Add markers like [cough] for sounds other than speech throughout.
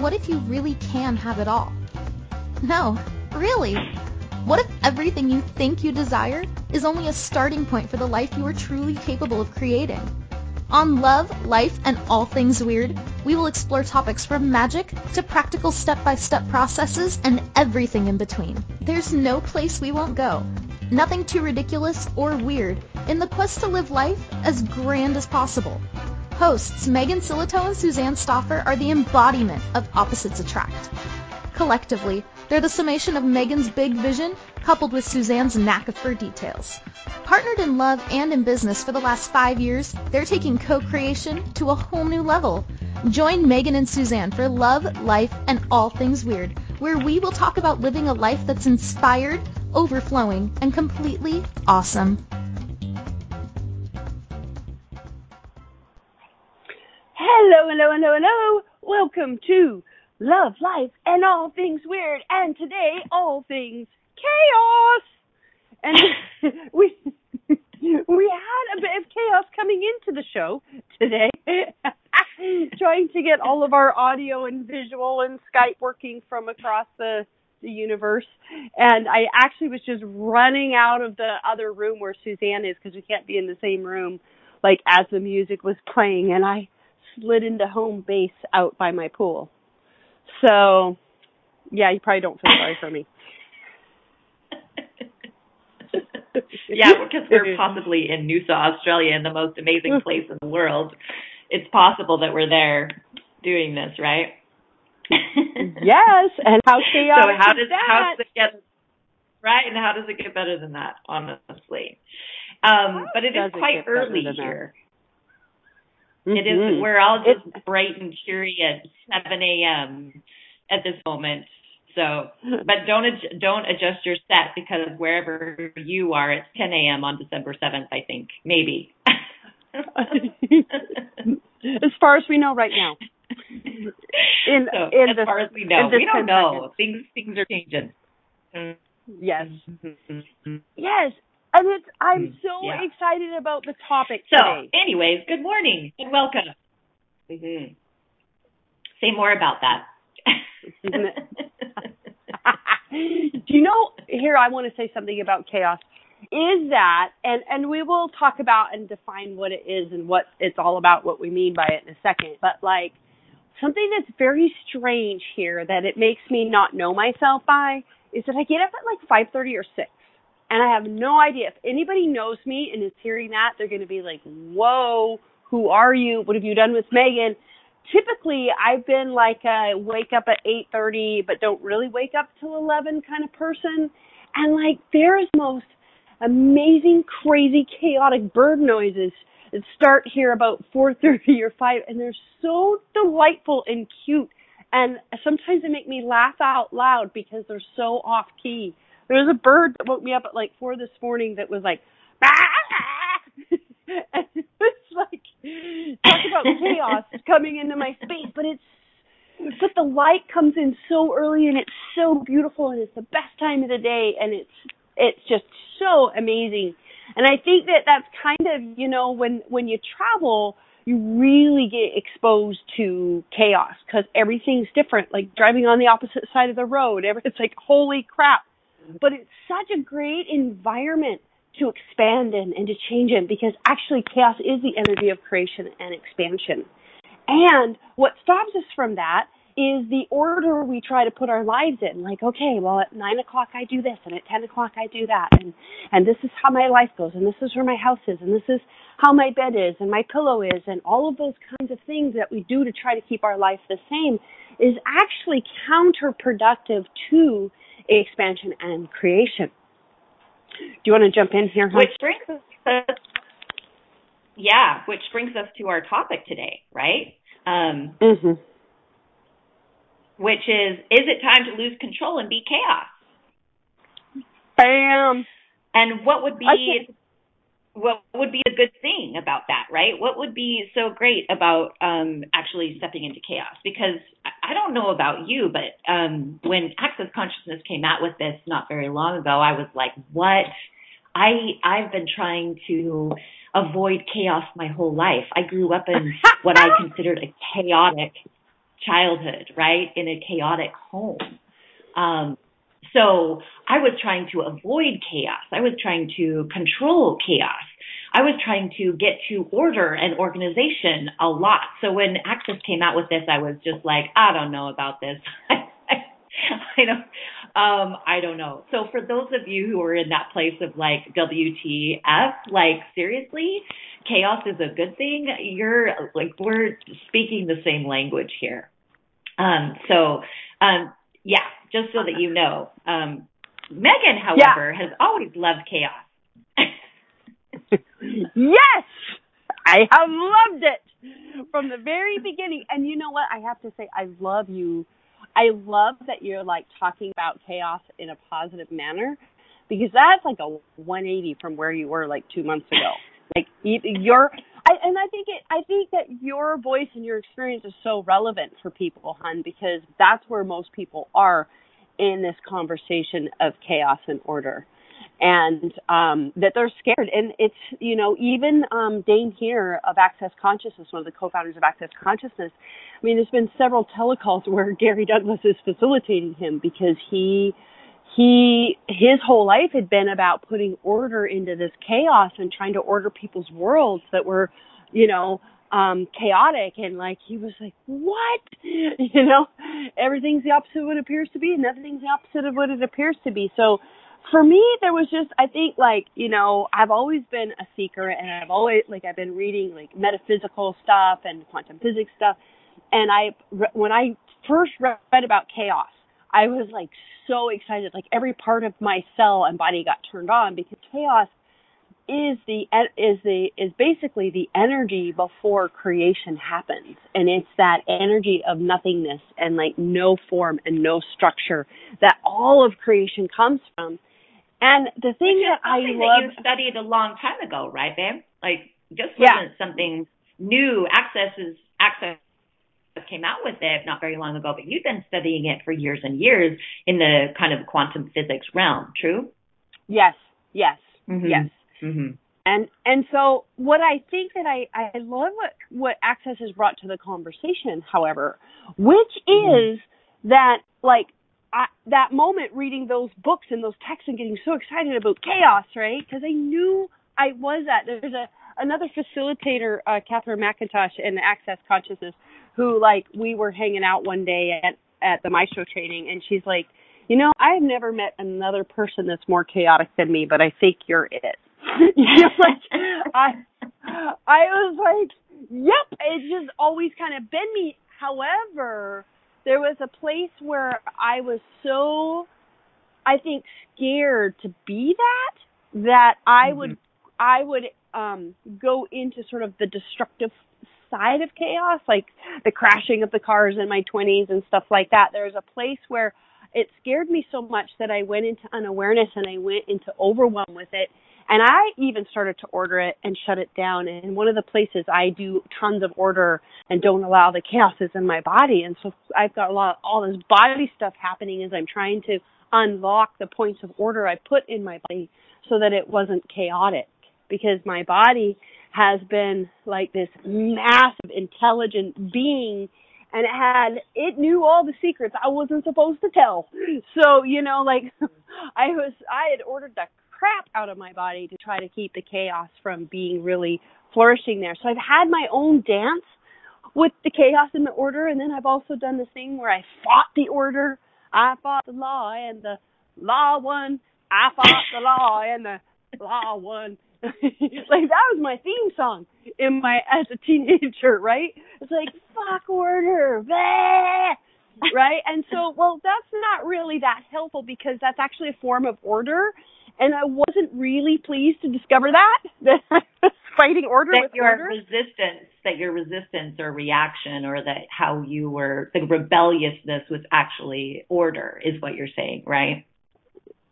what if you really can have it all? No, really. What if everything you think you desire is only a starting point for the life you are truly capable of creating? On Love, Life, and All Things Weird, we will explore topics from magic to practical step-by-step processes and everything in between. There's no place we won't go. Nothing too ridiculous or weird in the quest to live life as grand as possible. Hosts Megan Silito and Suzanne Stoffer are the embodiment of opposites attract. Collectively, they're the summation of Megan's big vision coupled with Suzanne's knack for details. Partnered in love and in business for the last five years, they're taking co-creation to a whole new level. Join Megan and Suzanne for Love, Life, and All Things Weird, where we will talk about living a life that's inspired, overflowing, and completely awesome. Hello, hello, hello, hello. Welcome to Love, Life, and All Things Weird. And today, all things chaos. And [laughs] we we had a bit of chaos coming into the show today, [laughs] trying to get all of our audio and visual and Skype working from across the the universe. And I actually was just running out of the other room where Suzanne is because we can't be in the same room, like as the music was playing, and I slid into home base out by my pool. So, yeah, you probably don't feel sorry for me. [laughs] yeah, because we're possibly in Noosa, Australia, in the most amazing place in the world. It's possible that we're there doing this, right? yes, and how [laughs] chaotic so how does that? how does it get right? And how does it get better than that? Honestly, um, but it is quite early here. Mm-hmm. It is. Mm-hmm. We're all just it's, bright and cheery at 7 a.m. at this moment. So, but don't ad- don't adjust your set because wherever you are, it's 10 a.m. on December 7th. I think maybe. [laughs] as far as we know right now. [laughs] In, so, in as the, far as we know, we don't know. Things things are changing. Yes. Yes. And it's I'm mm, so yeah. excited about the topic so, today. anyways, good morning and welcome. Mm-hmm. Say more about that. [laughs] Do you know here I want to say something about chaos is that and and we will talk about and define what it is and what it's all about what we mean by it in a second but like something that's very strange here that it makes me not know myself by is that I get up at like 5:30 or 6 and I have no idea. If anybody knows me and is hearing that they're going to be like whoa who are you? What have you done with Megan? Typically I've been like a wake up at 8:30 but don't really wake up till 11 kind of person. And like there is most amazing crazy chaotic bird noises that start here about 4:30 or 5 and they're so delightful and cute. And sometimes they make me laugh out loud because they're so off key. There was a bird that woke me up at like 4 this morning that was like [laughs] and it's like talk about chaos coming into my space, but it's but the light comes in so early and it's so beautiful and it's the best time of the day and it's it's just so amazing. And I think that that's kind of, you know, when when you travel, you really get exposed to chaos because everything's different. Like driving on the opposite side of the road, it's like holy crap. But it's such a great environment to expand in and to change in because actually chaos is the energy of creation and expansion. And what stops us from that is the order we try to put our lives in. Like, okay, well at nine o'clock I do this and at ten o'clock I do that and and this is how my life goes and this is where my house is and this is how my bed is and my pillow is and all of those kinds of things that we do to try to keep our life the same is actually counterproductive to expansion and creation. Do you want to jump in here? Which brings us, yeah, which brings us to our topic today, right? Um, mm-hmm. Which is, is it time to lose control and be chaos? Bam. And what would be what would be a good thing about that, right? What would be so great about um, actually stepping into chaos? Because I don't know about you, but um, when Access Consciousness came out with this not very long ago, I was like, what? I I've been trying to avoid chaos my whole life. I grew up in [laughs] what I considered a chaotic childhood, right, in a chaotic home. Um, so I was trying to avoid chaos. I was trying to control chaos. I was trying to get to order and organization a lot. So when Access came out with this, I was just like, I don't know about this. [laughs] I don't, um, I don't know. So for those of you who are in that place of like WTF, like seriously, chaos is a good thing. You're like we're speaking the same language here. Um, so um, yeah, just so that you know. Um, Megan, however, yeah. has always loved chaos. [laughs] yes, I have loved it from the very beginning. And you know what? I have to say, I love you. I love that you're like talking about chaos in a positive manner because that's like a 180 from where you were like two months ago. Like your, I, and I think it, I think that your voice and your experience is so relevant for people, hun, because that's where most people are in this conversation of chaos and order and um, that they're scared. And it's, you know, even um, Dane Heer of Access Consciousness, one of the co-founders of Access Consciousness, I mean, there's been several telecalls [laughs] where Gary Douglas is facilitating him because he, he, his whole life had been about putting order into this chaos and trying to order people's worlds that were, you know, um chaotic. And like he was like what? [laughs] You know everything's the opposite of what it appears to be and nothing's the opposite of what it appears to be. So for me there was just i think like you know i've always been a seeker and i've always like i've been reading like metaphysical stuff and quantum physics stuff. And i when i first read about chaos i was like so excited like every part of my cell and body got turned on because chaos is the is the is basically the energy before creation happens and it's that energy of nothingness and like no form and no structure that all of creation comes from and the thing that I love that you studied a long time ago, right, babe? Like just wasn't yeah. something new. Access is access came out with it not very long ago, but you've been studying it for years and years in the kind of quantum physics realm. True? Yes. Yes. Mm-hmm. Yes. Mm-hmm. And and so what I think that I I love what what Access has brought to the conversation, however, which mm-hmm. is that like I, that moment reading those books and those texts and getting so excited about chaos, right? Because I knew I was at. There's a another facilitator, uh, Catherine McIntosh in Access Consciousness, who like we were hanging out one day at at the Maestro training, and she's like, you know, I've never met another person that's more chaotic than me, but I think you're it. [laughs] you know, like I I was like, yep, it's just always kind of been me. However, there was a place where I was so, I think, scared to be that that I mm-hmm. would I would um go into sort of the destructive side of chaos, like the crashing of the cars in my 20s and stuff like that. There was a place where it scared me so much that I went into unawareness and I went into overwhelm with it and I even started to order it and shut it down. And one of the places I do tons of order and don't allow the chaos is in my body. And so I've got a lot, all this body stuff happening as I'm trying to unlock the points of order I put in my body so that it wasn't chaotic because my body has been like this massive intelligent being and it had it knew all the secrets I wasn't supposed to tell. So, you know, like [laughs] I was I had ordered the crap out of my body to try to keep the chaos from being really flourishing there. So I've had my own dance with the chaos and the order, and then I've also done this thing where I fought the order. I fought the law, and the law won. I fought the law, and the law won. [laughs] like that was my theme song in my as a teenager, right? It's like fuck order, Bleh! right? And so, well, that's not really that helpful because that's actually a form of order, and I wasn't really pleased to discover that [laughs] that fighting order that with your order. resistance, that your resistance or reaction, or that how you were the rebelliousness was actually order, is what you're saying, right?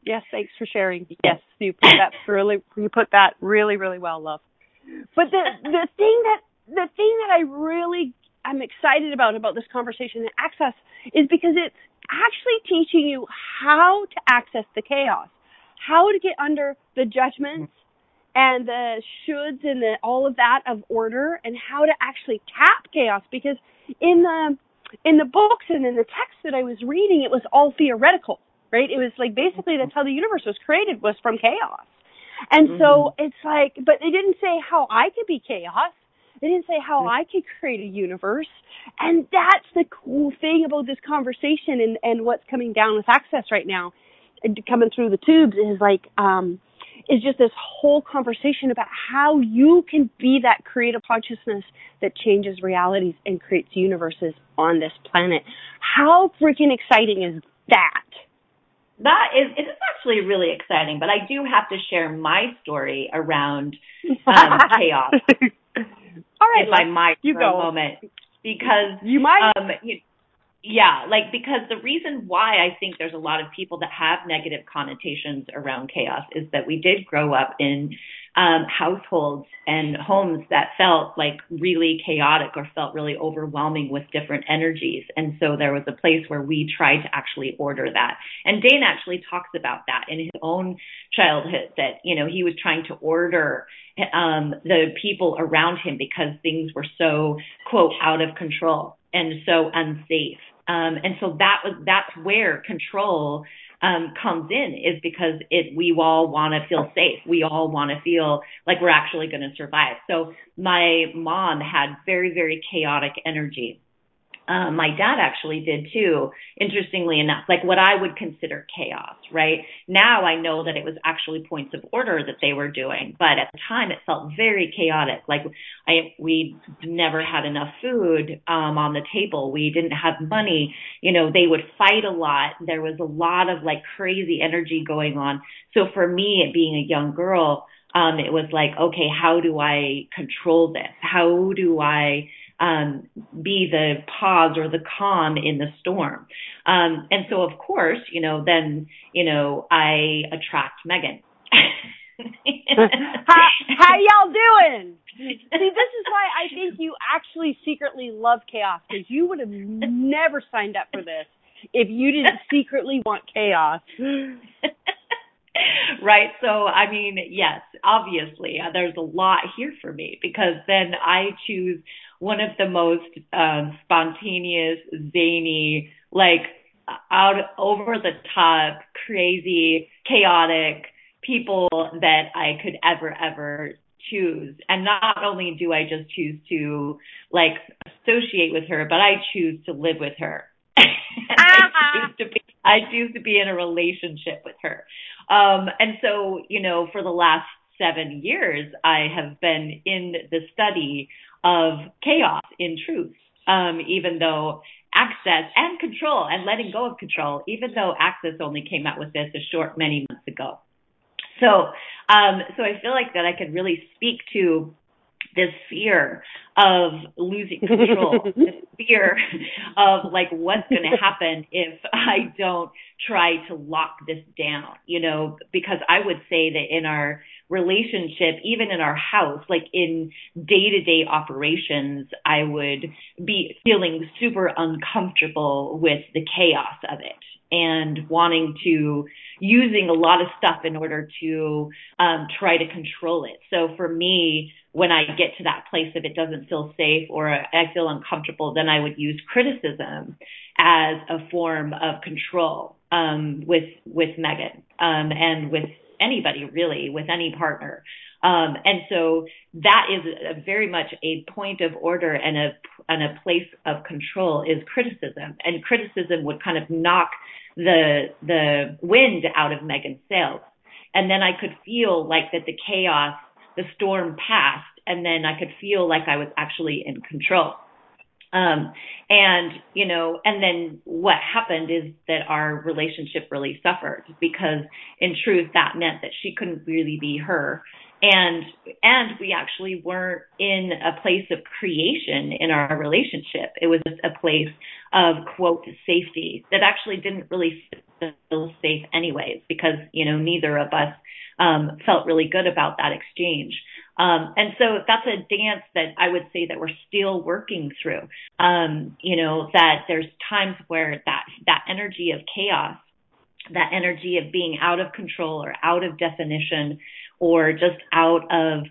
Yes, thanks for sharing. Yes, you put that really you put that really really well, love. But the the thing that the thing that I really I'm excited about about this conversation and access is because it's actually teaching you how to access the chaos how to get under the judgments and the shoulds and the all of that of order and how to actually tap chaos because in the in the books and in the text that I was reading, it was all theoretical, right? It was like basically that's how the universe was created was from chaos. And mm-hmm. so it's like, but they didn't say how I could be chaos. They didn't say how I could create a universe. And that's the cool thing about this conversation and, and what's coming down with access right now, coming through the tubes is like, um, is just this whole conversation about how you can be that creative consciousness that changes realities and creates universes on this planet. How freaking exciting is that? That is, it is actually really exciting, but I do have to share my story around um, [laughs] chaos. All right, if I might you for go. a moment, because you might. Um, you, yeah, like because the reason why I think there's a lot of people that have negative connotations around chaos is that we did grow up in um, households and homes that felt like really chaotic or felt really overwhelming with different energies. And so there was a place where we tried to actually order that. And Dane actually talks about that in his own childhood that, you know, he was trying to order um, the people around him because things were so, quote, out of control and so unsafe. Um, and so that was that's where control um, comes in is because it we all want to feel safe. We all want to feel like we're actually going to survive. So my mom had very very chaotic energy um, my dad actually did too, interestingly enough, like what I would consider chaos, right? Now I know that it was actually points of order that they were doing, but at the time it felt very chaotic. Like I, we never had enough food, um, on the table. We didn't have money. You know, they would fight a lot. There was a lot of like crazy energy going on. So for me, being a young girl, um, it was like, okay, how do I control this? How do I, um, be the pause or the calm in the storm. Um, and so, of course, you know, then, you know, I attract Megan. [laughs] how, how y'all doing? See, this is why I think you actually secretly love chaos because you would have never signed up for this if you didn't secretly want chaos. [laughs] right. So, I mean, yes, obviously, uh, there's a lot here for me because then I choose one of the most um, spontaneous, zany, like out over the top, crazy, chaotic people that I could ever, ever choose. And not only do I just choose to like associate with her, but I choose to live with her. [laughs] I choose to be I choose to be in a relationship with her. Um and so, you know, for the last seven years I have been in the study of chaos in truth. Um, even though access and control and letting go of control, even though access only came out with this a short many months ago. So, um, so I feel like that I could really speak to this fear of losing control, [laughs] this fear of like what's going [laughs] to happen if I don't try to lock this down, you know, because I would say that in our relationship, even in our house, like in day to day operations, I would be feeling super uncomfortable with the chaos of it and wanting to using a lot of stuff in order to um, try to control it. So for me, when I get to that place, if it doesn't feel safe or I feel uncomfortable, then I would use criticism as a form of control um, with with Megan um, and with anybody really, with any partner. Um, and so that is a, very much a point of order and a and a place of control is criticism, and criticism would kind of knock the the wind out of Megan's sails, and then I could feel like that the chaos, the storm passed, and then I could feel like I was actually in control. Um, and, you know, and then what happened is that our relationship really suffered because in truth that meant that she couldn't really be her. And, and we actually weren't in a place of creation in our relationship. It was a place of quote safety that actually didn't really feel safe anyways because, you know, neither of us, um, felt really good about that exchange. Um, and so that's a dance that I would say that we're still working through. Um, you know, that there's times where that, that energy of chaos, that energy of being out of control or out of definition or just out of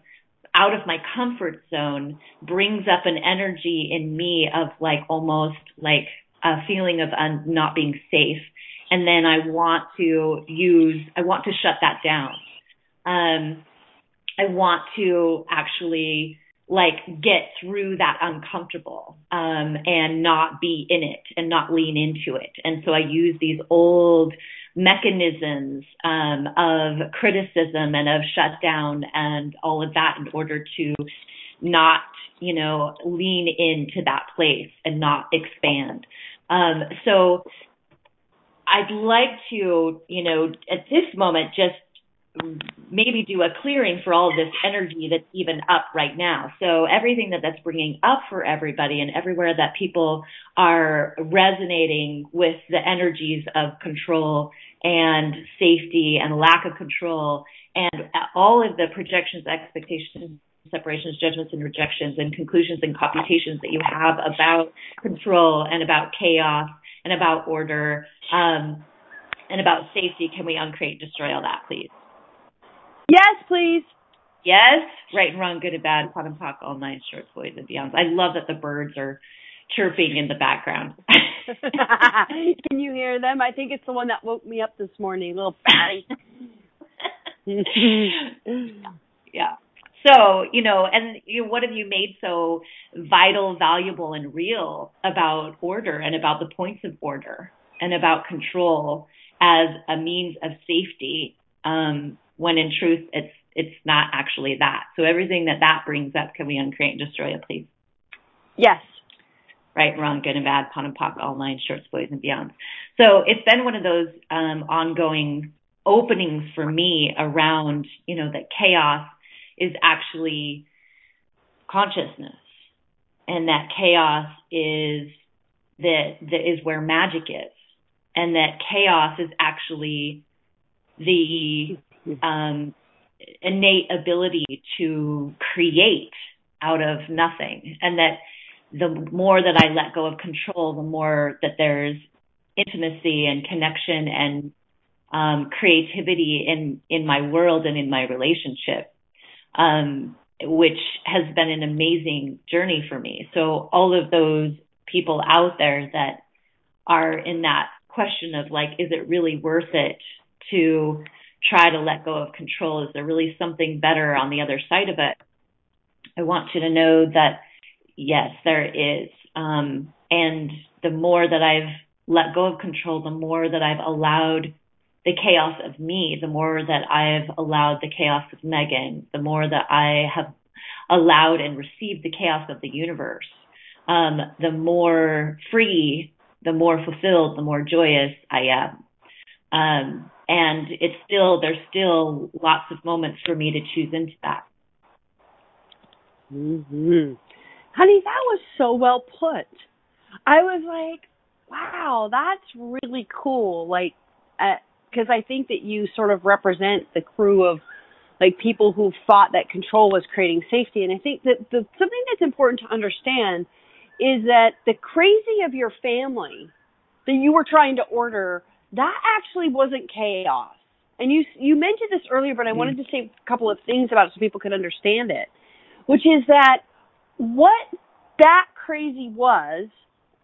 out of my comfort zone brings up an energy in me of like almost like a feeling of un- not being safe. And then I want to use, I want to shut that down. Um, I want to actually like get through that uncomfortable um, and not be in it and not lean into it. And so I use these old mechanisms um, of criticism and of shutdown and all of that in order to not, you know, lean into that place and not expand. Um, so I'd like to, you know, at this moment just maybe do a clearing for all this energy that's even up right now. So everything that that's bringing up for everybody and everywhere that people are resonating with the energies of control and safety and lack of control and all of the projections, expectations, separations, judgments, and rejections and conclusions and computations that you have about control and about chaos and about order um, and about safety. Can we uncreate, destroy all that, please? Yes, please. Yes, right and wrong, good and bad, POD and POC, all nine shorts, boys and beyonds. I love that the birds are chirping in the background. [laughs] [laughs] Can you hear them? I think it's the one that woke me up this morning, little fatty. [laughs] yeah. So, you know, and you know, what have you made so vital, valuable, and real about order and about the points of order and about control as a means of safety um, when in truth it's it's not actually that. So everything that that brings up, can we uncreate and destroy it, please? Yes. Right, wrong, good and bad, POD and POC, all nine shorts, boys and beyond. So it's been one of those um, ongoing openings for me around, you know, that chaos is actually consciousness, and that chaos is that that is where magic is, and that chaos is actually the um, innate ability to create out of nothing, and that the more that I let go of control, the more that there's intimacy and connection and um, creativity in in my world and in my relationship, um, which has been an amazing journey for me. So all of those people out there that are in that question of like, is it really worth it to try to let go of control? Is there really something better on the other side of it? I want you to know that yes, there is. Um, and the more that I've let go of control, the more that I've allowed the chaos of me, the more that I've allowed the chaos of Megan, the more that I have allowed and received the chaos of the universe, um, the more free, the more fulfilled, the more joyous I am. Um, and it's still there's still lots of moments for me to choose into that. Mm-hmm. Honey, that was so well put. I was like, wow, that's really cool. Like, because uh, I think that you sort of represent the crew of like people who thought that control was creating safety. And I think that the something that's important to understand is that the crazy of your family that you were trying to order that actually wasn't chaos. And you you mentioned this earlier, but I mm. wanted to say a couple of things about it so people could understand it, which is that what that crazy was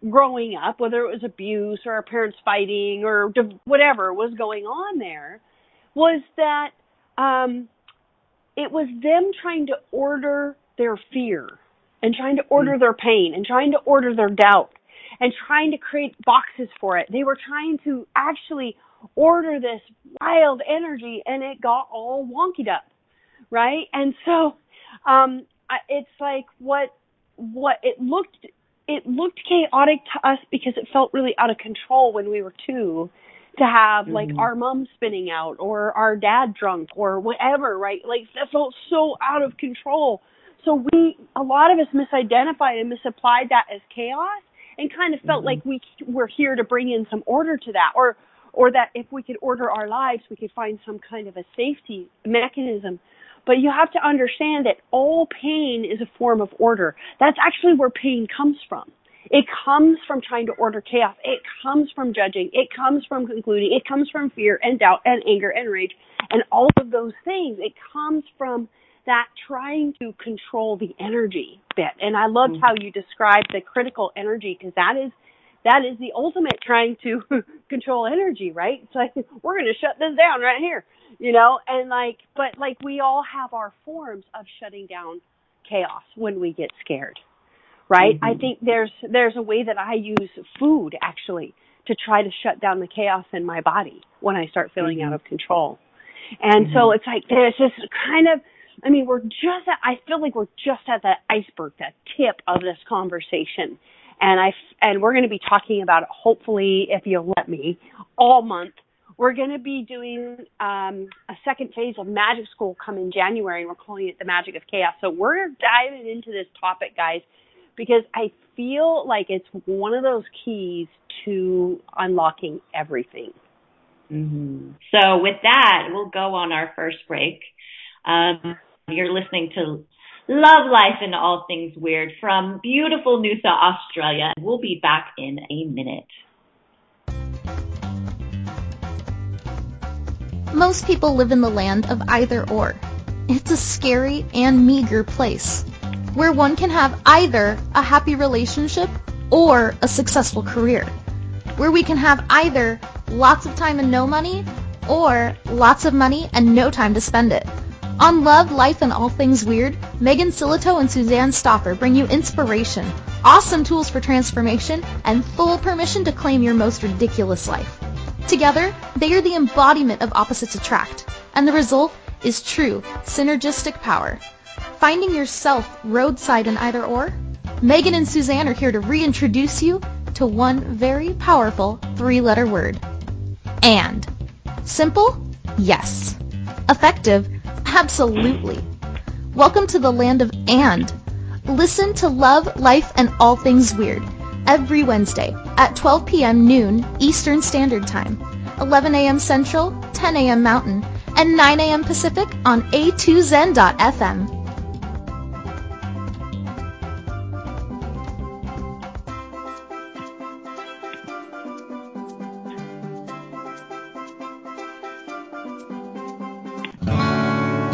growing up, whether it was abuse or our parents fighting or whatever was going on there, was that um, it was them trying to order their fear and trying to order mm. their pain and trying to order their doubt and trying to create boxes for it. They were trying to actually order this wild energy and it got all wonkied up. Right? And so um it's like what what it looked it looked chaotic to us because it felt really out of control when we were two to have like mm-hmm. our mom spinning out or our dad drunk or whatever, right? Like that felt so out of control. So we, a lot of us misidentified and misapplied that as chaos and kind of felt mm-hmm. like we were here to bring in some order to that or or that if we could order our lives we could find some kind of a safety mechanism. But you have to understand that all pain is a form of order. That's actually where pain comes from. It comes from trying to order chaos. It comes from judging. It comes from concluding. It comes from fear and doubt and anger and rage and all of those things. It comes from that trying to control the energy bit. And I loved mm-hmm. how you described the critical energy because that is that is the ultimate trying to [laughs] control energy, right? So I think we're going to shut this down right here, you know, and like, but like we all have our forms of shutting down chaos when we get scared, right? Mm-hmm. I think there's, there's a way that I use food actually to try to shut down the chaos in my body when I start feeling mm-hmm. out of control. And mm-hmm. so it's like there's this kind of, I mean, we're just at, I feel like we're just at the iceberg, that tip of this conversation and I and we're going to be talking about it. Hopefully, if you'll let me, all month. We're going to be doing um, a second phase of Magic School come in January, and we're calling it the Magic of Chaos. So we're diving into this topic, guys, because I feel like it's one of those keys to unlocking everything. Mm-hmm. So with that, we'll go on our first break. Um, you're listening to Love life and all things weird from beautiful Noosa, Australia. We'll be back in a minute. Most people live in the land of either or. It's a scary and meager place where one can have either a happy relationship or a successful career. Where we can have either lots of time and no money or lots of money and no time to spend it. On Love, Life, and All Things Weird, Megan Silito and Suzanne Stoffer bring you inspiration, awesome tools for transformation, and full permission to claim your most ridiculous life. Together, they are the embodiment of opposites attract, and the result is true synergistic power. Finding yourself roadside in either or? Megan and Suzanne are here to reintroduce you to one very powerful three-letter word. And. Simple? Yes. Effective? Absolutely. Welcome to the land of and. Listen to Love, Life, and All Things Weird every Wednesday at 12 p.m. noon Eastern Standard Time, 11 a.m. Central, 10 a.m. Mountain, and 9 a.m. Pacific on a2zen.fm.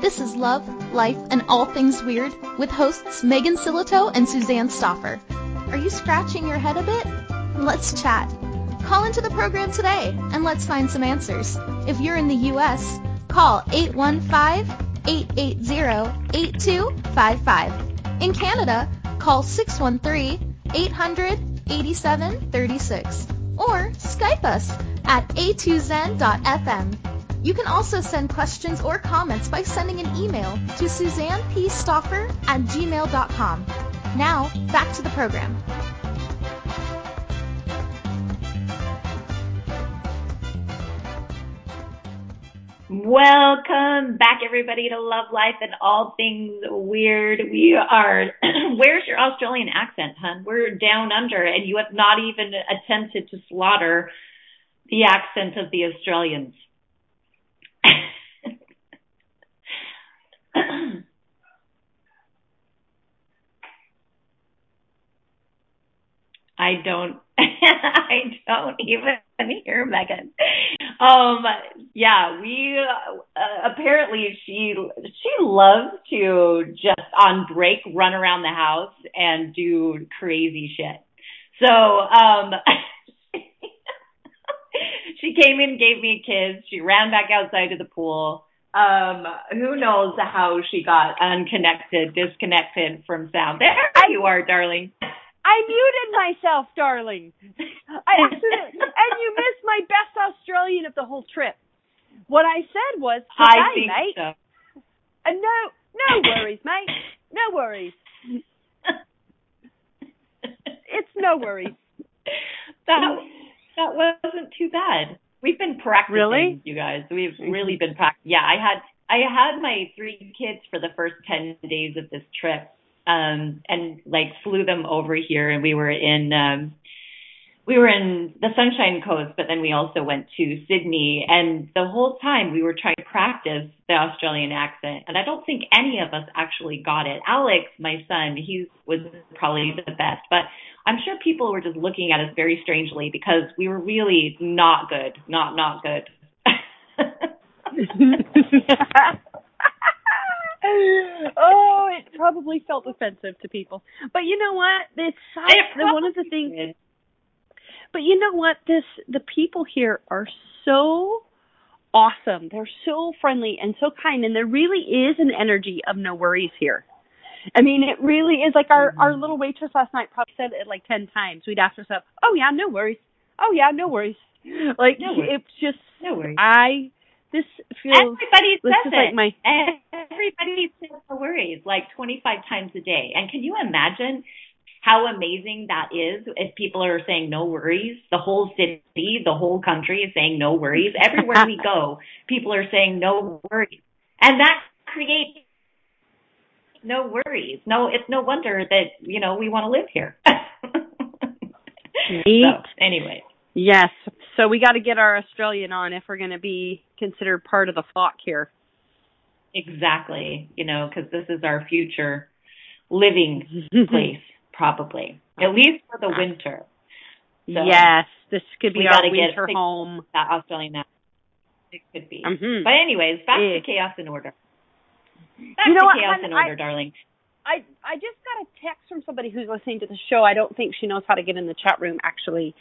This is Love, Life, and All Things Weird with hosts Megan Silito and Suzanne Stoffer. Are you scratching your head a bit? Let's chat. Call into the program today and let's find some answers. If you're in the U.S., call 815-880-8255. In Canada, call 613-800-8736 or Skype us at a2zen.fm. You can also send questions or comments by sending an email to suzannepstoffer at gmail.com. Now, back to the program. Welcome back, everybody, to Love Life and All Things Weird. We are, [clears throat] where's your Australian accent, hun? We're down under, and you have not even attempted to slaughter the accent of the Australians. I don't [laughs] I don't even hear Megan. Um yeah, we uh, apparently she she loves to just on break run around the house and do crazy shit. So um [laughs] [laughs] she came in, gave me a kiss. She ran back outside to the pool, um, who knows how she got unconnected, disconnected from sound. There you are, darling. I muted myself, darling. I, and you missed my best Australian of the whole trip. What I said was, "Hi, mate." So. Uh, no, no worries, mate. No worries. [laughs] it's no worries. That that wasn't too bad. We've been practicing, really? you guys. We've really been practicing. Yeah, I had I had my three kids for the first ten days of this trip, um, and like flew them over here, and we were in um, we were in the Sunshine Coast, but then we also went to Sydney, and the whole time we were trying to practice the Australian accent, and I don't think any of us actually got it. Alex, my son, he was probably the best, but I'm sure people were just looking at us very strangely because we were really not good, not not good. [laughs] oh, it probably felt offensive to people. But you know what? It one of the things. Did. But you know what? This the people here are so awesome. They're so friendly and so kind, and there really is an energy of no worries here. I mean, it really is like our mm-hmm. our little waitress last night probably said it like ten times. We'd ask herself, "Oh yeah, no worries. Oh yeah, no worries." Like no worries. it's just no worries. I this feels everybody says it. Like my, everybody says no worries like twenty five times a day. And can you imagine how amazing that is if people are saying no worries? The whole city, the whole country is saying no worries. Everywhere we [laughs] go, people are saying no worries, and that creates no worries. No, it's no wonder that you know we want to live here. [laughs] Neat. So, anyway. Yes. So we got to get our Australian on if we're going to be considered part of the flock here. Exactly. You know, because this is our future living [laughs] place, probably at least for the winter. So yes, this could be our winter home. That Australian. It could be. Mm-hmm. But anyways, back yeah. to chaos and order. You know what, chaos and order, I, darling. I I just got a text from somebody who's listening to the show. I don't think she knows how to get in the chat room actually,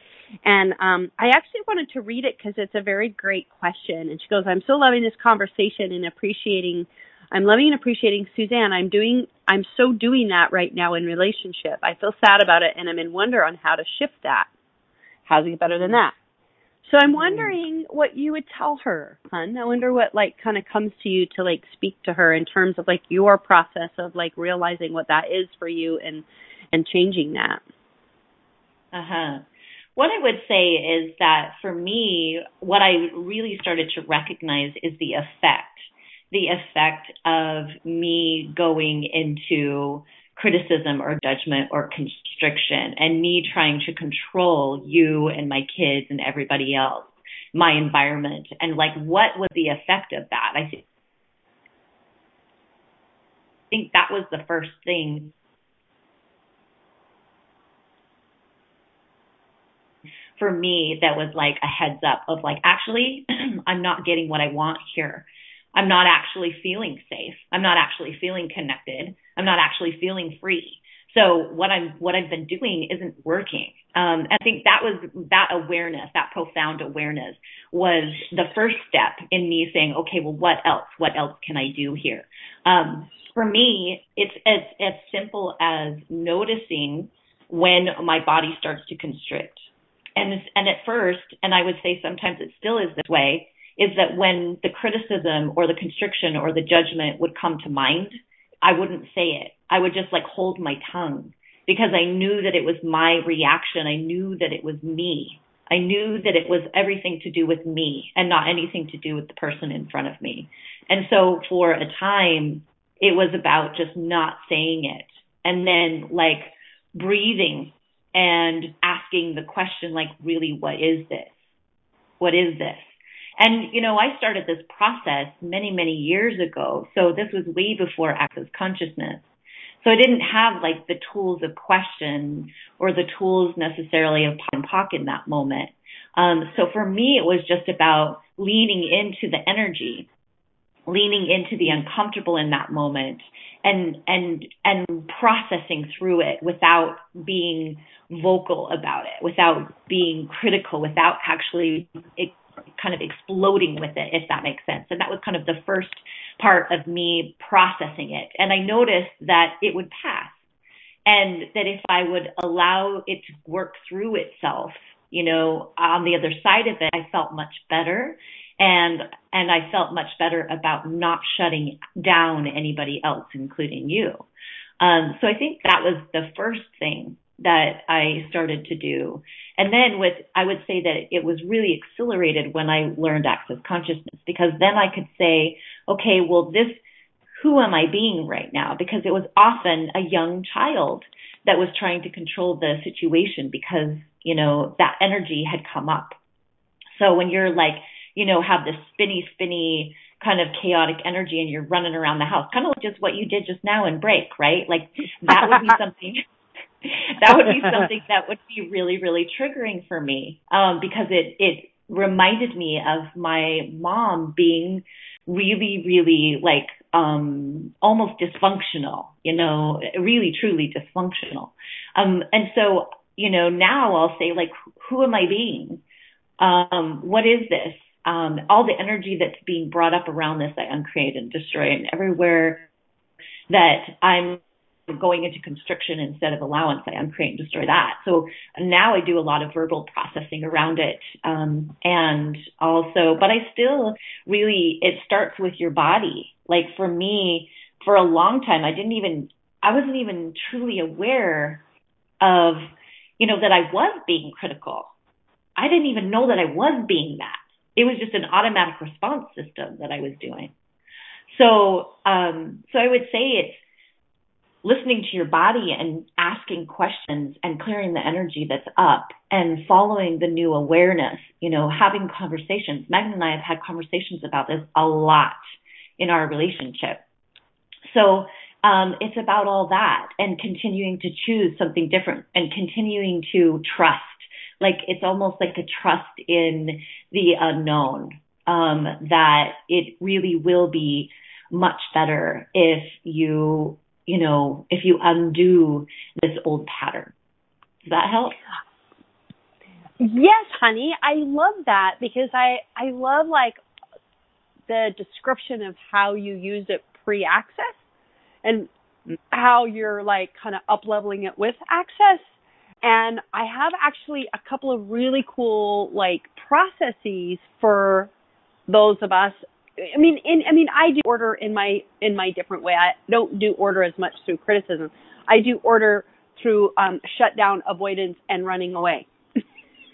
and um, I actually wanted to read it because it's a very great question. And she goes, "I'm so loving this conversation and appreciating. I'm loving and appreciating Suzanne. I'm doing. I'm so doing that right now in relationship. I feel sad about it, and I'm in wonder on how to shift that. How's it better than that? So I'm mm-hmm. wondering what you would tell her, hun. I wonder what like kind of comes to you to like speak to her in terms of like your process of like realizing what that is for you and and changing that. Uh-huh. What I would say is that for me, what I really started to recognize is the effect. The effect of me going into criticism or judgment or constriction and me trying to control you and my kids and everybody else, my environment, and like what was the effect of that? I think that was the first thing for me that was like a heads up of like actually [clears throat] I'm not getting what I want here. I'm not actually feeling safe. I'm not actually feeling connected. I'm not actually feeling free. So what I'm what I've been doing isn't working. Um, I think that was that awareness, that profound awareness, was the first step in me saying, okay, well, what else? What else can I do here? Um, for me, it's as as simple as noticing when my body starts to constrict. And and at first, and I would say sometimes it still is this way, is that when the criticism or the constriction or the judgment would come to mind, I wouldn't say it. I would just like hold my tongue because I knew that it was my reaction. I knew that it was me. I knew that it was everything to do with me and not anything to do with the person in front of me. And so for a time, it was about just not saying it and then like breathing and asking the question, like, really, what is this? What is this? And, you know, I started this process many, many years ago. So this was way before access consciousness. So I didn't have like the tools of question or the tools necessarily of POC and in that moment. Um, so for me, it was just about leaning into the energy, leaning into the uncomfortable in that moment and, and, and processing through it without being vocal about it, without being critical, without actually kind of exploding with it, if that makes sense. And that was kind of the first part of me processing it. And I noticed that it would pass. And that if I would allow it to work through itself, you know, on the other side of it, I felt much better. And, and I felt much better about not shutting down anybody else, including you. Um, so I think that was the first thing that I started to do. And then with, I would say that it was really accelerated when I learned access consciousness because then I could say, okay, well, this, who am I being right now? Because it was often a young child that was trying to control the situation because, you know, that energy had come up. So when you're like, you know, have this spinny, spinny kind of chaotic energy and you're running around the house, kind of like just what you did just now in break, right? Like that would be [laughs] something [laughs] that would be something that would be really, really triggering for me um, because it it reminded me of my mom being really, really like um almost dysfunctional, you know, really truly dysfunctional. Um and so, you know, now I'll say like who am I being? Um what is this? Um all the energy that's being brought up around this I uncreate and destroy and everywhere that I'm going into constriction instead of allowance. I uncreate and destroy that. So now I do a lot of verbal processing around it. Um, and also, but I still really, it starts with your body. Like for me, for a long time, I didn't even, I wasn't even truly aware of, you know, that I was being critical. I didn't even know that I was being that. It was just an automatic response system that I was doing. So, um, so I would say it's, listening to your body and asking questions and clearing the energy that's up and following the new awareness, you know, having conversations. Megan and I have had conversations about this a lot in our relationship. So, um, it's about all that and continuing to choose something different and continuing to trust. Like it's almost like a trust in the unknown, um, that it really will be much better if you you know, if you undo this old pattern. Does that help? Yes, honey. I love that because I I love like the description of how you used it pre-access and how you're like kind of up leveling it with access. And I have actually a couple of really cool like processes for those of us I mean, in I mean, I do order in my in my different way. I don't do order as much through criticism. I do order through um shutdown, avoidance, and running away.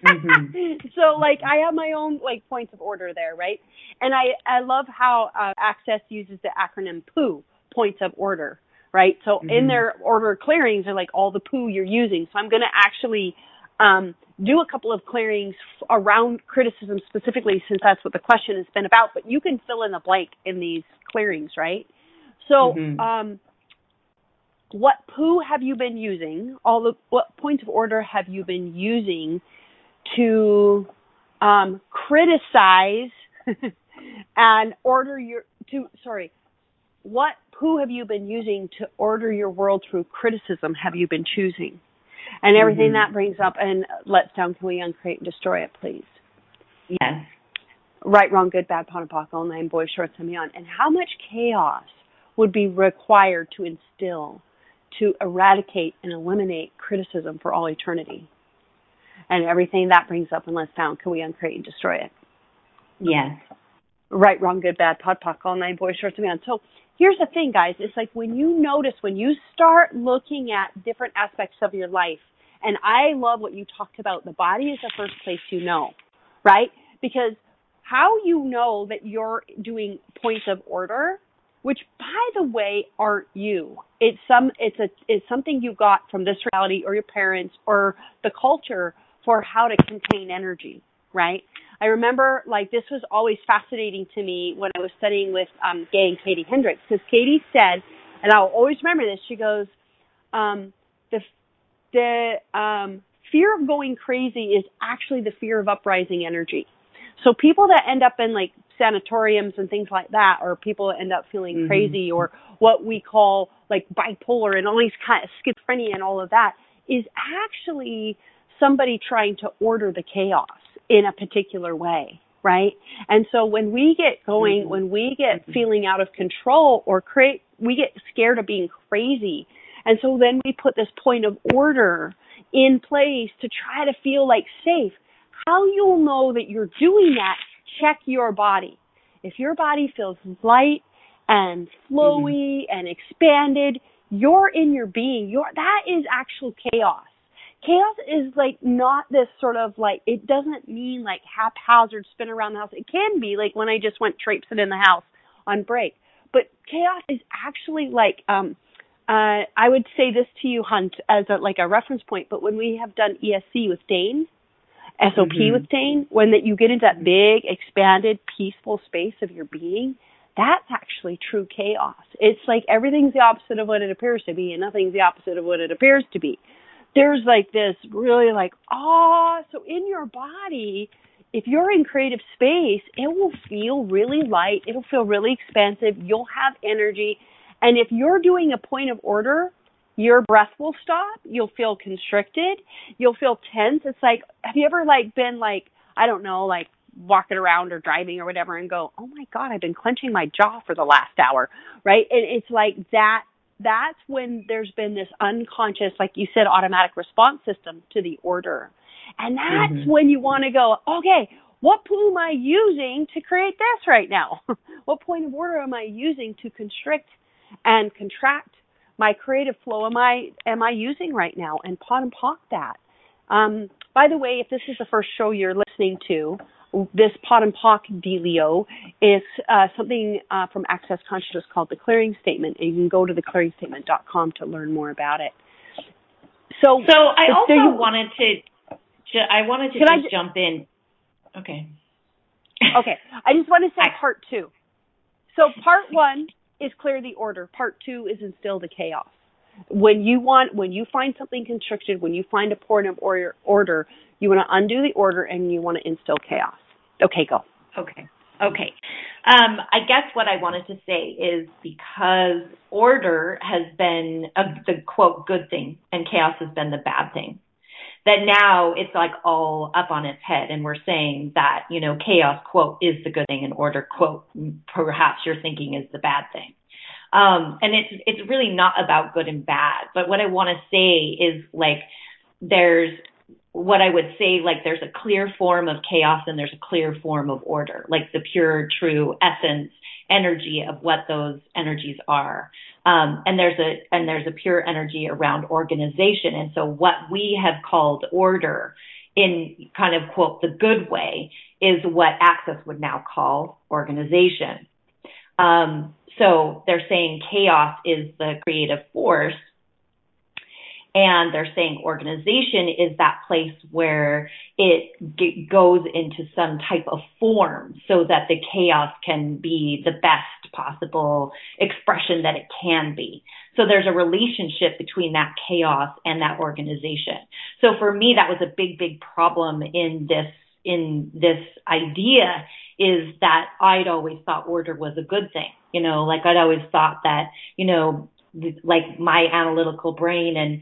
Mm-hmm. [laughs] so like I have my own like points of order there, right? And I I love how uh, Access uses the acronym POO, points of order, right? So mm-hmm. in their order clearings are like all the POO you're using. So I'm going to actually um do a couple of clearings around criticism specifically since that's what the question has been about, but you can fill in the blank in these clearings, right? So, mm-hmm. um, what POO have you been using? All the what points of order have you been using to um, criticize [laughs] and order your to sorry, what POO have you been using to order your world through criticism? Have you been choosing? And everything mm-hmm. that brings up and lets down can we uncreate and destroy it please? Yes. Right wrong good bad POD all nine boys shorts and beyond and how much chaos would be required to instill to eradicate and eliminate criticism for all eternity? And everything that brings up and lets down can we uncreate and destroy it? Yes. Right wrong good bad POD all nine boys shorts and beyond so here's the thing, guys. It's like when you notice, when you start looking at different aspects of your life, and I love what you talked about. The body is the first place you know, right? Because how you know that you're doing points of order, which by the way aren't you. It's some it's a it's something you got from this reality or your parents or the culture for how to contain energy, right? I remember like this was always fascinating to me when I was studying with um, Gay and Katie Hendricks because Katie said, and I'll always remember this. She goes, um, the the um, fear of going crazy is actually the fear of uprising energy. So people that end up in like sanatoriums and things like that, or people that end up feeling mm-hmm. crazy, or what we call like bipolar and all these kind of schizophrenia and all of that, is actually somebody trying to order the chaos in a particular way, right? And so when we get going, mm-hmm. when we get mm-hmm. feeling out of control or create, we get scared of being crazy. And so then we put this point of order in place to try to feel like safe. How you'll know that you're doing that, check your body. If your body feels light and flowy mm-hmm. and expanded, you're in your being. You're, that is actual chaos chaos is like not this sort of like it doesn't mean like haphazard spin around the house. It can be like when I just went traipsing in the house on break. But chaos is actually like um uh I would say this to you, Hunt, as a like a reference point, but when we have done ESB with Dane, SOP mm-hmm. with Dane, when that you get into that big, expanded, peaceful space of your being, that's actually true chaos. It's like everything's the opposite of what it appears to be, and nothing's the opposite of what it appears to be there's like this really like, oh, so in your body, if you're in creative space, it will feel really light. It'll feel really expansive. You'll have energy. And if you're doing a point of order, your breath will stop. You'll feel constricted. You'll feel tense. It's like, have you ever like been like, I don't know, like walking around or driving or whatever and go, oh my God, I've been clenching my jaw for the last hour, right? And it's like that that's when there's been this unconscious, like you said, automatic response system to the order. And that's mm-hmm. when you want to go, okay, what tool am I using to create this right now? [laughs] what point of order am I using to constrict and contract my creative flow am I am I using right now? And POD and POC that. Um, by the way, if this is the first show you're listening to, this POD and POC dealio is uh, something uh, from Access Consciousness called the Clearing Statement, and you can go to theclearingstatement.com to learn more about it. So, so I also you, wanted to, to, I wanted to just I, jump in. Okay. okay, I just want to say I, part two. So part one is clear the order. Part two is instill the chaos. When you want, when you find something constricted, when you find a point of order, order, you want to undo the order and you want to instill chaos. Okay, go. Okay. Okay. Um, I guess what I wanted to say is because order has been a, the quote good thing and chaos has been the bad thing. That now it's like all up on its head and we're saying that, you know, chaos quote is the good thing and order quote perhaps you're thinking is the bad thing. Um, and it's, it's really not about good and bad, but what I want to say is like, there's what I would say, like there's a clear form of chaos and there's a clear form of order, like the pure, true essence, energy of what those energies are. Um, and there's a and there's a pure energy around organization. And so what we have called order in kind of quote the good way is what Access would now call organization. Um, so they're saying chaos is the creative force and they're saying organization is that place where it g- goes into some type of form so that the chaos can be the best possible expression that it can be. So there's a relationship between that chaos and that organization. So for me, that was a big, big problem in this, in this idea is that I'd always thought order was a good thing. You know, like I'd always thought that, you know, like my analytical brain and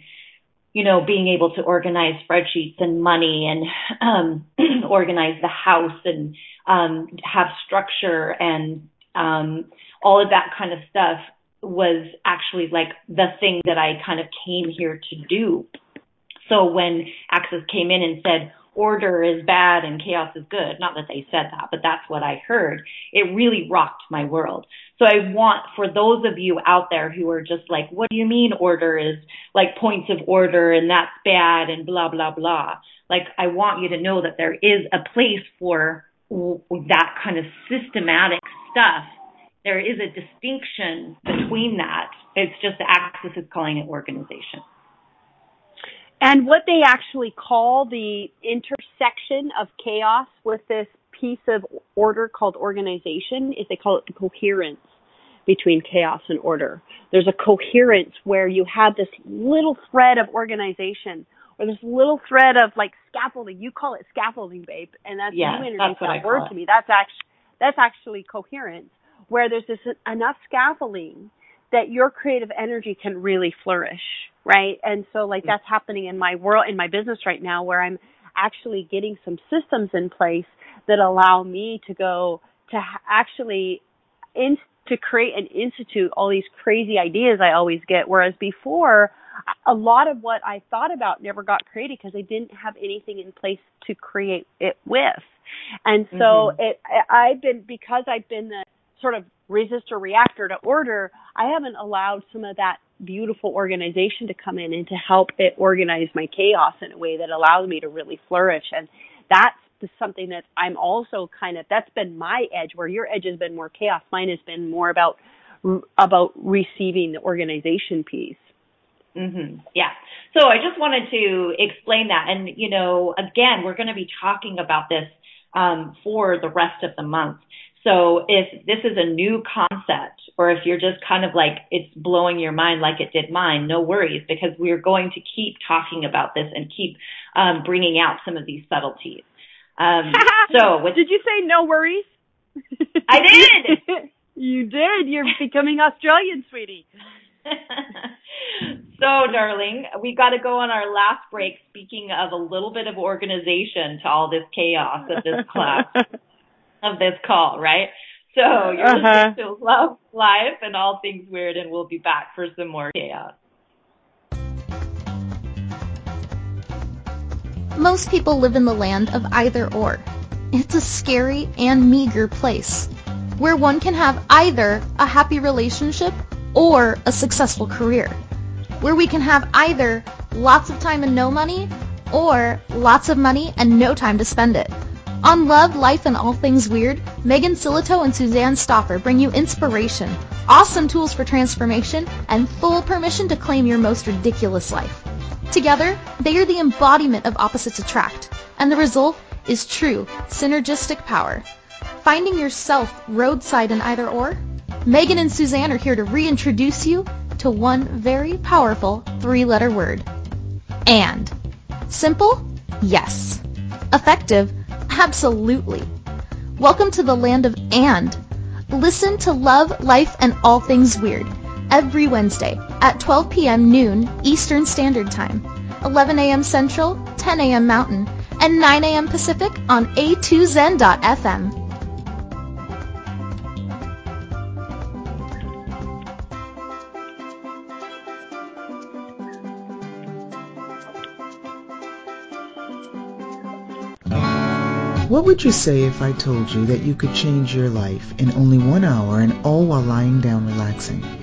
you know, being able to organize spreadsheets and money and um, [clears throat] organize the house and um, have structure and um, all of that kind of stuff was actually like the thing that I kind of came here to do. So when Access came in and said, order is bad and chaos is good. Not that they said that, but that's what I heard. It really rocked my world. So I want for those of you out there who are just like, what do you mean order is like points of order and that's bad and blah, blah, blah. Like I want you to know that there is a place for that kind of systematic stuff. There is a distinction between that. It's just the Access is calling it organization. And what they actually call the intersection of chaos with this piece of order called organization is they call it the coherence between chaos and order. There's a coherence where you have this little thread of organization or this little thread of like scaffolding. You call it scaffolding, babe, and that's yeah, you introduced that word to me. That's actually that's actually coherence, where there's this enough scaffolding that your creative energy can really flourish, right? And so like that's happening in my world, in my business right now where I'm actually getting some systems in place that allow me to go to actually in, to create and institute all these crazy ideas I always get. Whereas before, a lot of what I thought about never got created because I didn't have anything in place to create it with. And so mm-hmm. it, I've been, because I've been the sort of resistor reactor to order, I haven't allowed some of that beautiful organization to come in and to help it organize my chaos in a way that allows me to really flourish. And that's something that I'm also kind of, that's been my edge where your edge has been more chaos. Mine has been more about, about receiving the organization piece. Mm-hmm. Yeah. So I just wanted to explain that. And, you know, again, we're going to be talking about this um, for the rest of the month. So if this is a new concept or if you're just kind of like it's blowing your mind like it did mine, no worries because we're going to keep talking about this and keep um, bringing out some of these subtleties. Um, [laughs] so with, did you say no worries? I did. [laughs] you did. You're becoming Australian, sweetie. [laughs] so, darling, we've got to go on our last break. Speaking of a little bit of organization to all this chaos of this class, of this call, right? So you're uh-huh. listening to Love Life and All Things Weird, and we'll be back for some more chaos. Most people live in the land of either or. It's a scary and meager place where one can have either a happy relationship or a successful career, where we can have either lots of time and no money or lots of money and no time to spend it. On Love, Life, and All Things Weird, Megan Silito and Suzanne Stoffer bring you inspiration, awesome tools for transformation, and full permission to claim your most ridiculous life. Together, they are the embodiment of opposites attract, and the result is true synergistic power. Finding yourself roadside in either or Megan and Suzanne are here to reintroduce you to one very powerful three-letter word. And. Simple? Yes. Effective? Absolutely. Welcome to the land of and. Listen to Love, Life, and All Things Weird every Wednesday at 12 p.m. noon Eastern Standard Time, 11 a.m. Central, 10 a.m. Mountain, and 9 a.m. Pacific on a2zen.fm. What would you say if I told you that you could change your life in only one hour and all while lying down relaxing?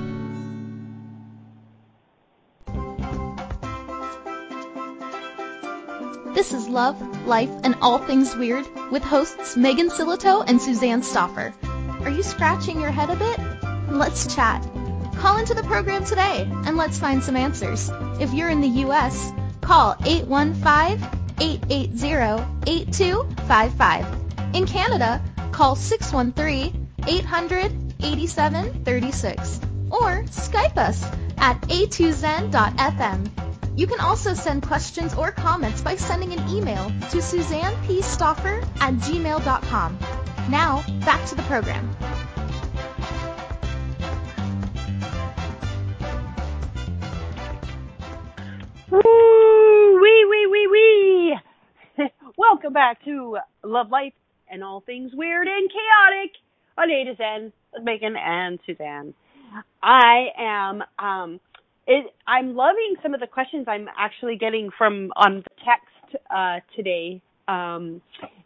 This is Love, Life, and All Things Weird with hosts Megan Silito and Suzanne Stoffer. Are you scratching your head a bit? Let's chat. Call into the program today and let's find some answers. If you're in the U.S., call 815-880-8255. In Canada, call 613-800-8736 or Skype us at a2zen.fm. You can also send questions or comments by sending an email to suzannepstoffer at gmail.com. Now, back to the program. Wee, wee, wee, wee. [laughs] Welcome back to Love Life and All Things Weird and Chaotic on A to Zen Megan and Suzanne. I am um, it, I'm loving some of the questions I'm actually getting from on the text uh, today. Um,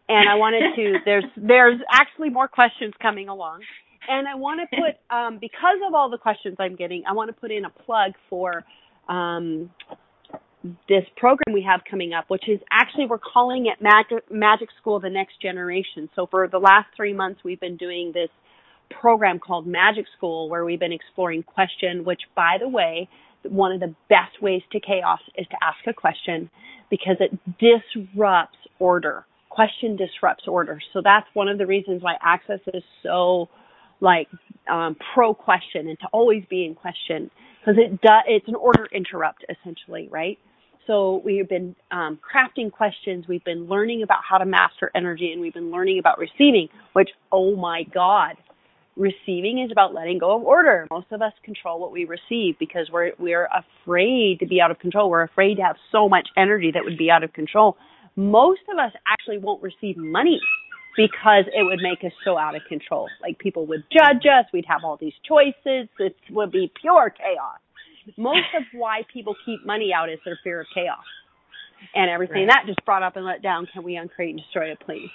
and I wanted to [laughs] there's there's actually more questions coming along. And I want to put um, because of all the questions I'm getting, I want to put in a plug for um, this program we have coming up, which is actually we're calling it Magic, Magic School the Next Generation. So for the last three months, we've been doing this program called Magic School where we've been exploring question, which by the way, one of the best ways to chaos is to ask a question because it disrupts order. Question disrupts order. So that's one of the reasons why access is so like um, pro question and to always be in question because it it's an order interrupt essentially, right? So we've been um, crafting questions. We've been learning about how to master energy, and we've been learning about receiving. Which, oh my God, receiving is about letting go of order. Most of us control what we receive because we're we're afraid to be out of control. We're afraid to have so much energy that would be out of control. Most of us actually won't receive money because it would make us so out of control. Like people would judge us, we'd have all these choices, it would be pure chaos. Most of why people keep money out is their fear of chaos. And everything right. that just brought up and let down, can we uncreate and destroy it, please?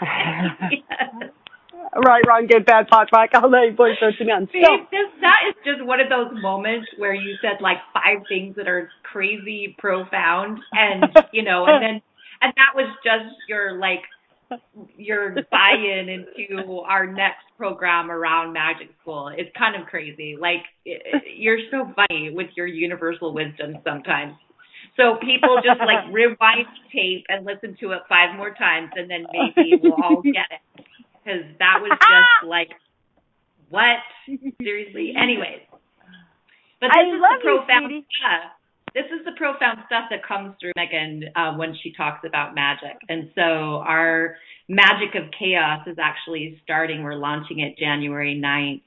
yes. [laughs] [laughs] [laughs] Right, wrong, good, bad, pot, rock, all that boys, so to me on. See, this, that is just one of those moments where you said like five things that are crazy profound and, you know, and then, and that was just your like your buy-in into our next program around magic school. It's kind of crazy. Like you're so funny with your universal wisdom sometimes. So people just like rewind tape and listen to it five more times and then maybe we'll all get it because that was [laughs] just like what seriously [laughs] anyways but this I is the profound you, stuff this is the profound stuff that comes through Megan uh, when she talks about magic. And so our Magic of Chaos is actually starting. We're launching it January 9th.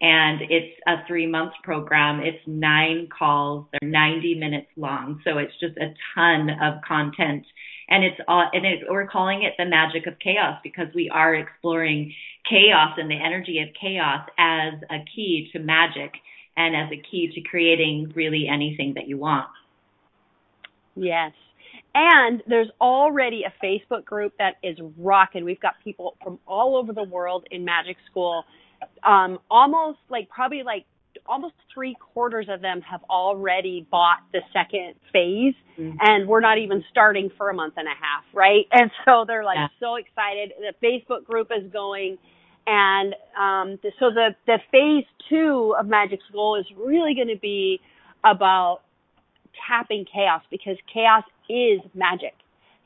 And it's a three month program. It's nine calls. They're 90 minutes long. So it's just a ton of content. And it's all, and it, we're calling it the magic of chaos because we are exploring chaos and the energy of chaos as a key to magic and as a key to creating really anything that you want. Yes. And there's already a Facebook group that is rocking. We've got people from all over the world in Magic School. Um, almost like probably like almost three quarters of them have already bought the second phase mm-hmm. and we're not even starting for a month and a half, right? And so they're like yeah. so excited. The Facebook group is going and um, so the the phase two of Magic School is really going to be about tapping chaos because chaos is magic.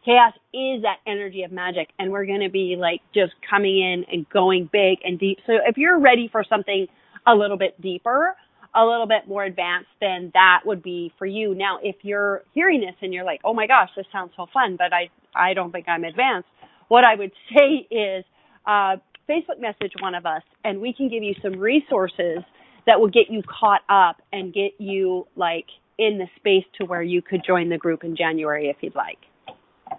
Chaos is that energy of magic, and we're going to be like just coming in and going big and deep. So if you're ready for something a little bit deeper, a little bit more advanced, then that would be for you. Now, if you're hearing this and you're like, "Oh my gosh, this sounds so fun," but I I don't think I'm advanced. What I would [laughs] say is uh, Facebook message one of us and we can give you some resources that will get you caught up and get you like in the space to where you could join the group in January if you'd like.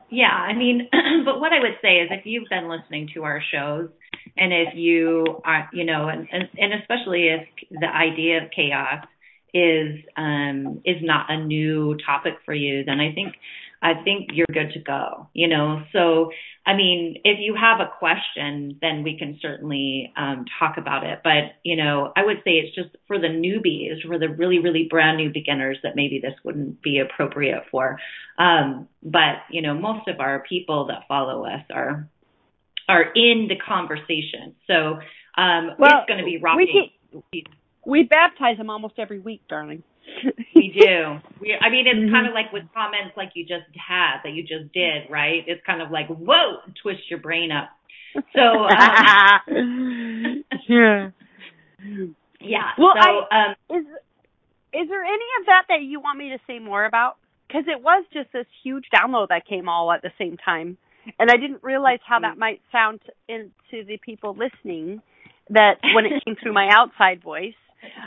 Yeah, I mean, [clears throat] but what I would say is if you've been listening to our shows and if you are, you know, and, and especially if the idea of chaos is um is not a new topic for you, then I think I think you're good to go, you know? So, I mean, if you have a question, then we can certainly um, talk about it. But, you know, I would say it's just for the newbies, for the really, really brand new beginners that maybe this wouldn't be appropriate for. Um, but, you know, most of our people that follow us are, are in the conversation. So, um, well, it's going to be rocking. We, we baptize them almost every week, darling [laughs] we do. We, I mean, it's mm-hmm. kind of like with comments like you just had that you just did, right? It's kind of like, whoa, twist your brain up. So, um, [laughs] [laughs] yeah, yeah. Well, so, I, um, is is there any of that that you want me to say more about? Because it was just this huge download that came all at the same time, and I didn't realize how that might sound into the people listening. That when it came through my outside voice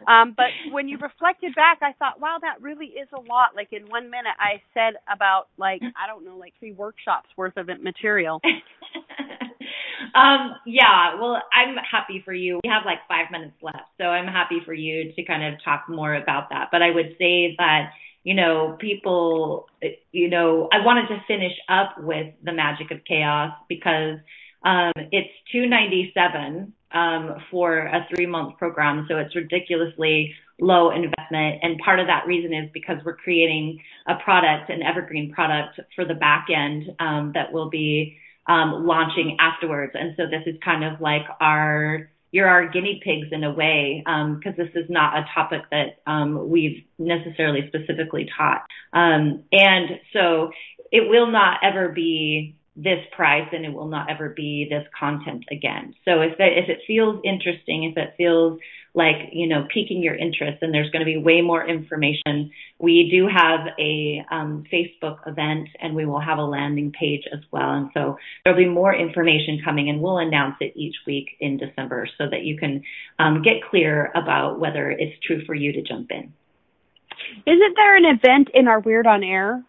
um, but when you reflected back, I thought, wow, that really is a lot. Like in one minute, I said about like I don't know, like three workshops worth of material. [laughs] um, yeah, well, I'm happy for you. We have like five minutes left, so I'm happy for you to kind of talk more about that. But I would say that you know, people, you know, I wanted to finish up with the magic of chaos because um, it's 297 um, for a three month program. So it's ridiculously low investment. And part of that reason is because we're creating a product, an evergreen product for the back end um, that will be um, launching afterwards. And so this is kind of like our you're our guinea pigs in a way because um, this is not a topic that um, we've necessarily specifically taught. Um, and so it will not ever be this price and it will not ever be this content again. So if that, if it feels interesting, if it feels like, you know, piquing your interest and there's going to be way more information, we do have a um, Facebook event and we will have a landing page as well. And so there'll be more information coming and we'll announce it each week in December so that you can um, get clear about whether it's true for you to jump in. Isn't there an event in our Weird on Air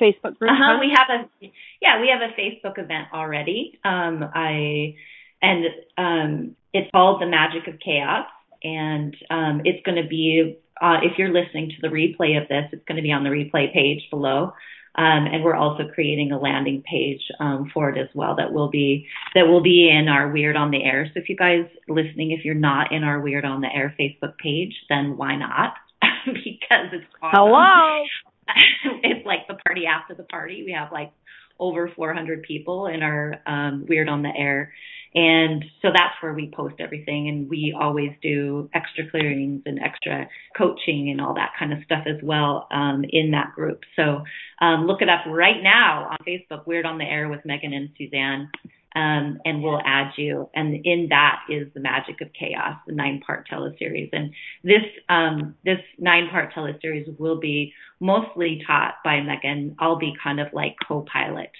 Facebook group? Uh-huh, we have a yeah, we have a Facebook event already. Um, I and um, it's called the Magic of Chaos, and um, it's going to be uh, if you're listening to the replay of this, it's going to be on the replay page below. Um, and we're also creating a landing page um, for it as well that will be that will be in our Weird on the Air. So if you guys listening, if you're not in our Weird on the Air Facebook page, then why not? [laughs] because it's awesome. Hello. [laughs] it's like the party after the party. We have like over 400 people in our um, Weird on the Air. And so that's where we post everything. And we always do extra clearings and extra coaching and all that kind of stuff as well um, in that group. So um, look it up right now on Facebook, Weird on the Air with Megan and Suzanne um, and we'll add you. And in that is the magic of chaos, the nine-part teleseries. And this um, this nine-part teleseries will be mostly taught by Megan. I'll be kind of like co-pilot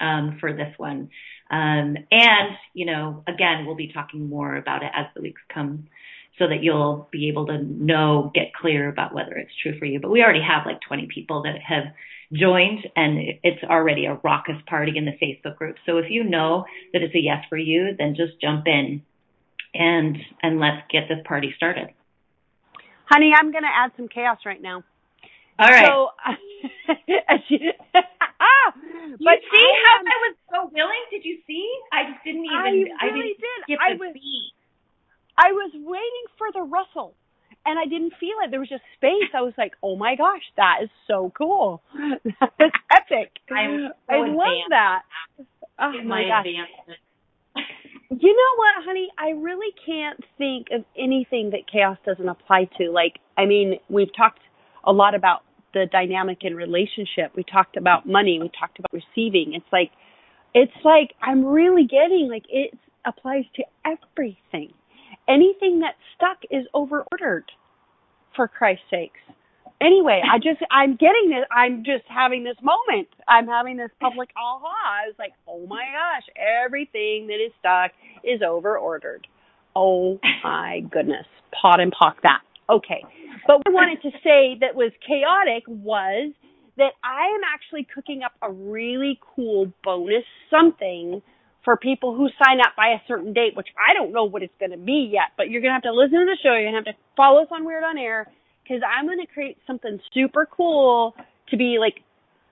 um, for this one. Um, and you know, again, we'll be talking more about it as the weeks come so that you'll be able to know, get clear about whether it's true for you. But we already have like 20 people that have joined and it's already a raucous party in the Facebook group. So if you know that it's a yes for you, then just jump in and and let's get this party started. Honey, I'm going to add some chaos right now. All right. So, [laughs] ah, [laughs] but see I how am, I was so willing? Did you see? I just didn't even. I really I didn't did. I was. Beat. I was waiting for the rustle and I didn't feel it. There was just space. I was like, oh my gosh, that is so cool. that is [laughs] epic. I'm so I love that. Oh my, my gosh. You know what, honey? I really can't think of anything that chaos doesn't apply to. Like, I mean, we've talked a lot about the dynamic in relationship. We talked about money. We talked about receiving. It's like, it's like I'm really getting like it applies to everything anything that's stuck is overordered for Christ's sakes. Anyway, I just I'm getting this I'm just having this moment. I'm having this public aha. I was like, oh my gosh, everything that is stuck is overordered. Oh my goodness. POD and POC that. Okay. But what I wanted to say that was chaotic was that I am actually cooking up a really cool bonus something for people who sign up by a certain date, which I don't know what it's going to be yet, but you're going to have to listen to the show. You're going to have to follow us on Weird on Air because I'm going to create something super cool to be like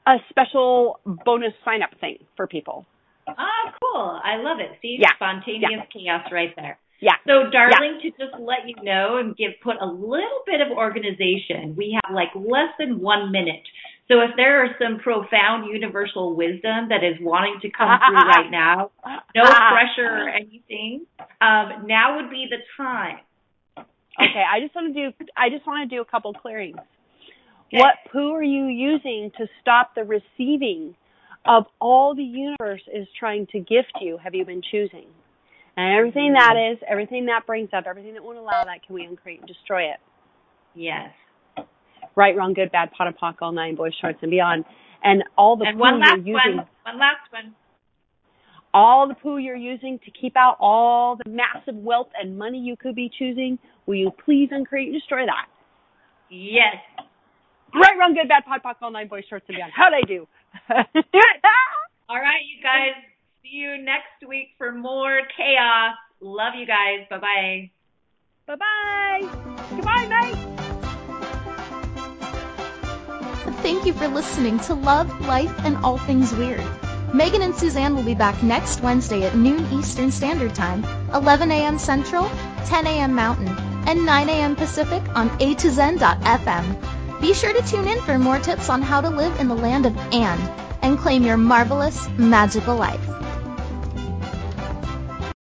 a special bonus sign up thing for people. Oh, cool. I love it. See, yeah. spontaneous yeah. chaos right there. Yeah. So, darling, yeah. to just let you know and give put a little bit of organization, we have like less than one minute so if there are some profound universal wisdom that is wanting to come through right [laughs] now, no pressure or anything, um, now would be the time. Okay, I just want to do I just want to do a couple clearings. Okay. What poo are you using to stop the receiving of all the universe is trying to gift you? Have you been choosing? And everything that is, everything that brings up, everything that won't allow that, can we uncreate and destroy it? Yes right, wrong, good, bad, POD and POC, all nine, boys, shorts, and beyond. And all the and poo one last you're using. One. one last one. All the poo you're using to keep out all the massive wealth and money you could be choosing, will you please uncreate and destroy that? Yes. Right, wrong, good, bad, POD, POC, all nine, boys, shorts, and beyond. How'd I do? [laughs] all right, you guys. See you next week for more chaos. Love you guys. Bye bye. Bye bye. Goodbye, mate. Thank you for listening to Love, Life, and All Things Weird. Megan and Suzanne will be back next Wednesday at noon Eastern Standard Time, 11 a.m. Central, 10 a.m. Mountain, and 9 a.m. Pacific on A to Zen.fm. Be sure to tune in for more tips on how to live in the land of and and claim your marvelous, magical life.